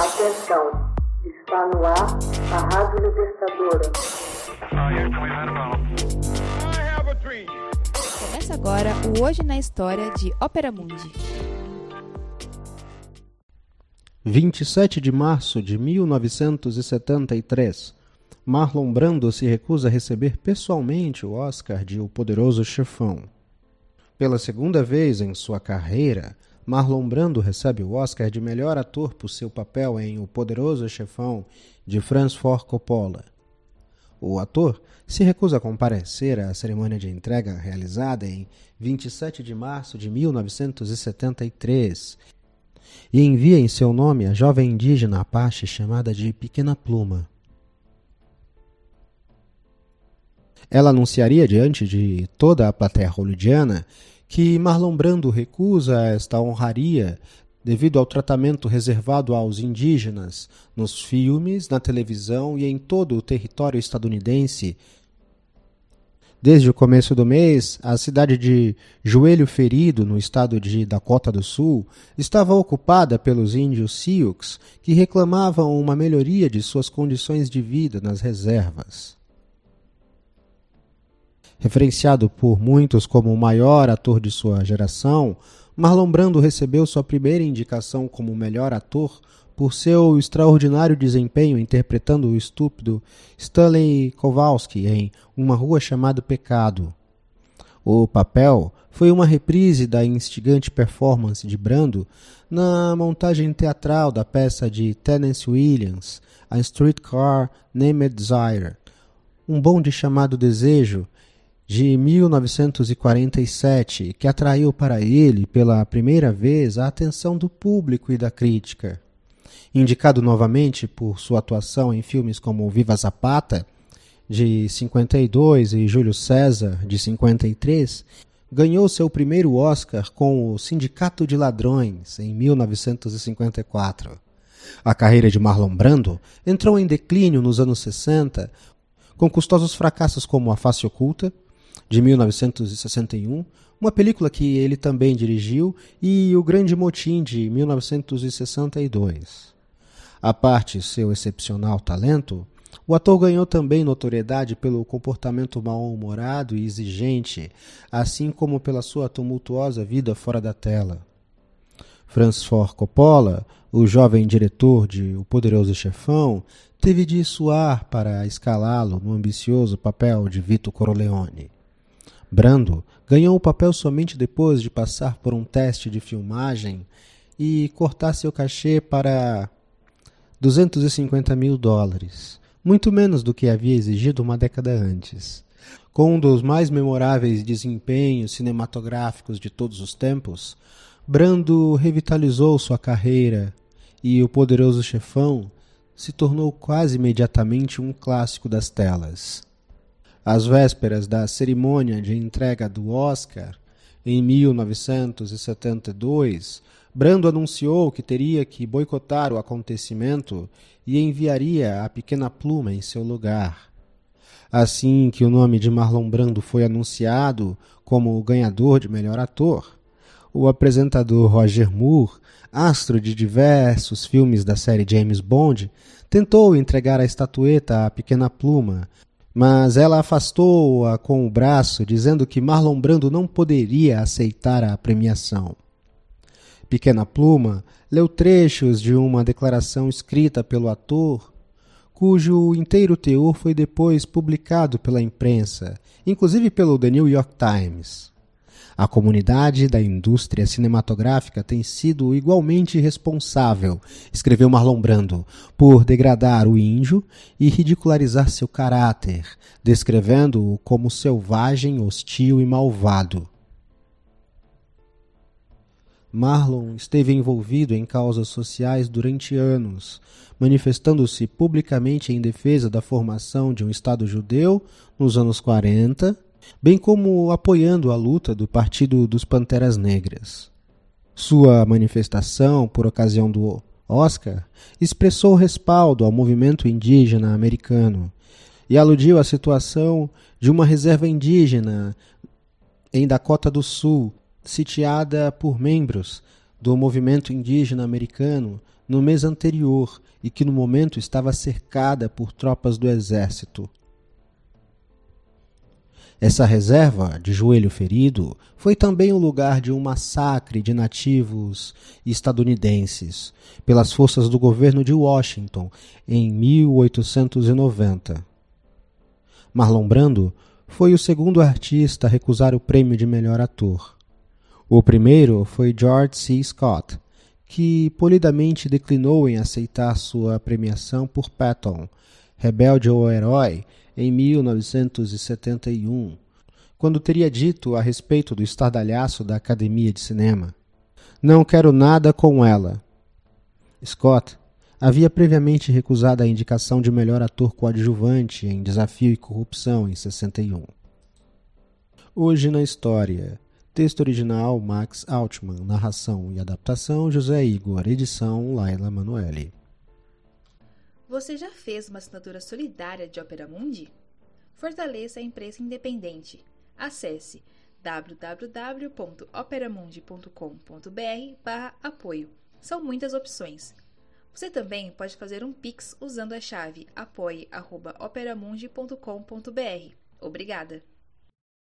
Atenção, está no ar a Rádio Libertadora. Começa agora o Hoje na História de Ópera Mundi. 27 de março de 1973. Marlon Brando se recusa a receber pessoalmente o Oscar de O Poderoso Chefão. Pela segunda vez em sua carreira, Marlon Brando recebe o Oscar de melhor ator por seu papel em O Poderoso Chefão de Francis Ford Coppola. O ator se recusa a comparecer à cerimônia de entrega realizada em 27 de março de 1973 e envia em seu nome a jovem indígena Apache chamada de Pequena Pluma. Ela anunciaria diante de toda a plateia hollywoodiana que Marlon Brando recusa esta honraria devido ao tratamento reservado aos indígenas nos filmes, na televisão e em todo o território estadunidense. Desde o começo do mês, a cidade de Joelho Ferido, no estado de Dakota do Sul, estava ocupada pelos índios Sioux, que reclamavam uma melhoria de suas condições de vida nas reservas. Referenciado por muitos como o maior ator de sua geração, Marlon Brando recebeu sua primeira indicação como melhor ator por seu extraordinário desempenho interpretando o estúpido Stanley Kowalski em Uma Rua Chamada Pecado. O papel foi uma reprise da instigante performance de Brando na montagem teatral da peça de Tennessee Williams, A Streetcar Named Desire, um bonde chamado Desejo, de 1947, que atraiu para ele pela primeira vez a atenção do público e da crítica. Indicado novamente por sua atuação em filmes como Viva Zapata, de 52, e Júlio César, de 53, ganhou seu primeiro Oscar com o Sindicato de Ladrões, em 1954. A carreira de Marlon Brando entrou em declínio nos anos 60, com custosos fracassos como A Face Oculta, de 1961, uma película que ele também dirigiu, e O Grande Motim, de 1962. A parte seu excepcional talento, o ator ganhou também notoriedade pelo comportamento mal-humorado e exigente, assim como pela sua tumultuosa vida fora da tela. Francis Ford Coppola, o jovem diretor de O Poderoso Chefão, teve de suar para escalá-lo no ambicioso papel de Vito Corleone. Brando ganhou o papel somente depois de passar por um teste de filmagem e cortar seu cachê para 250 mil dólares, muito menos do que havia exigido uma década antes. Com um dos mais memoráveis desempenhos cinematográficos de todos os tempos, Brando revitalizou sua carreira e O Poderoso Chefão se tornou quase imediatamente um clássico das telas. Às vésperas da cerimônia de entrega do Oscar, em 1972, Brando anunciou que teria que boicotar o acontecimento e enviaria a Pequena Pluma em seu lugar. Assim que o nome de Marlon Brando foi anunciado como o ganhador de melhor ator, o apresentador Roger Moore, astro de diversos filmes da série James Bond, tentou entregar a estatueta à Pequena Pluma, mas ela afastou-a com o braço, dizendo que Marlon Brando não poderia aceitar a premiação. Pequena Pluma leu trechos de uma declaração escrita pelo ator, cujo inteiro teor foi depois publicado pela imprensa, inclusive pelo The New York Times. A comunidade da indústria cinematográfica tem sido igualmente responsável, escreveu Marlon Brando, por degradar o índio e ridicularizar seu caráter, descrevendo-o como selvagem, hostil e malvado. Marlon esteve envolvido em causas sociais durante anos, manifestando-se publicamente em defesa da formação de um Estado judeu nos anos 40 bem como apoiando a luta do Partido dos Panteras Negras. Sua manifestação, por ocasião do Oscar, expressou respaldo ao movimento indígena americano e aludiu à situação de uma reserva indígena em Dakota do Sul, sitiada por membros do movimento indígena americano no mês anterior e que no momento estava cercada por tropas do exército. Essa reserva, de joelho ferido, foi também o lugar de um massacre de nativos estadunidenses pelas forças do governo de Washington em 1890. Marlon Brando foi o segundo artista a recusar o prêmio de melhor ator. O primeiro foi George C. Scott, que polidamente declinou em aceitar sua premiação por Patton, Rebelde ou Herói, em 1971, quando teria dito a respeito do estardalhaço da Academia de Cinema: Não quero nada com ela. Scott havia previamente recusado a indicação de melhor ator coadjuvante em Desafio e Corrupção em 61. Hoje na história. Texto original Max Altman, narração e adaptação José Igor, edição Laila Manoeli. Você já fez uma assinatura solidária de Opera Mundi? Fortaleça a imprensa independente. Acesse www.operamundi.com.br/apoio. São muitas opções. Você também pode fazer um Pix usando a chave apoie.operamundi.com.br. Obrigada!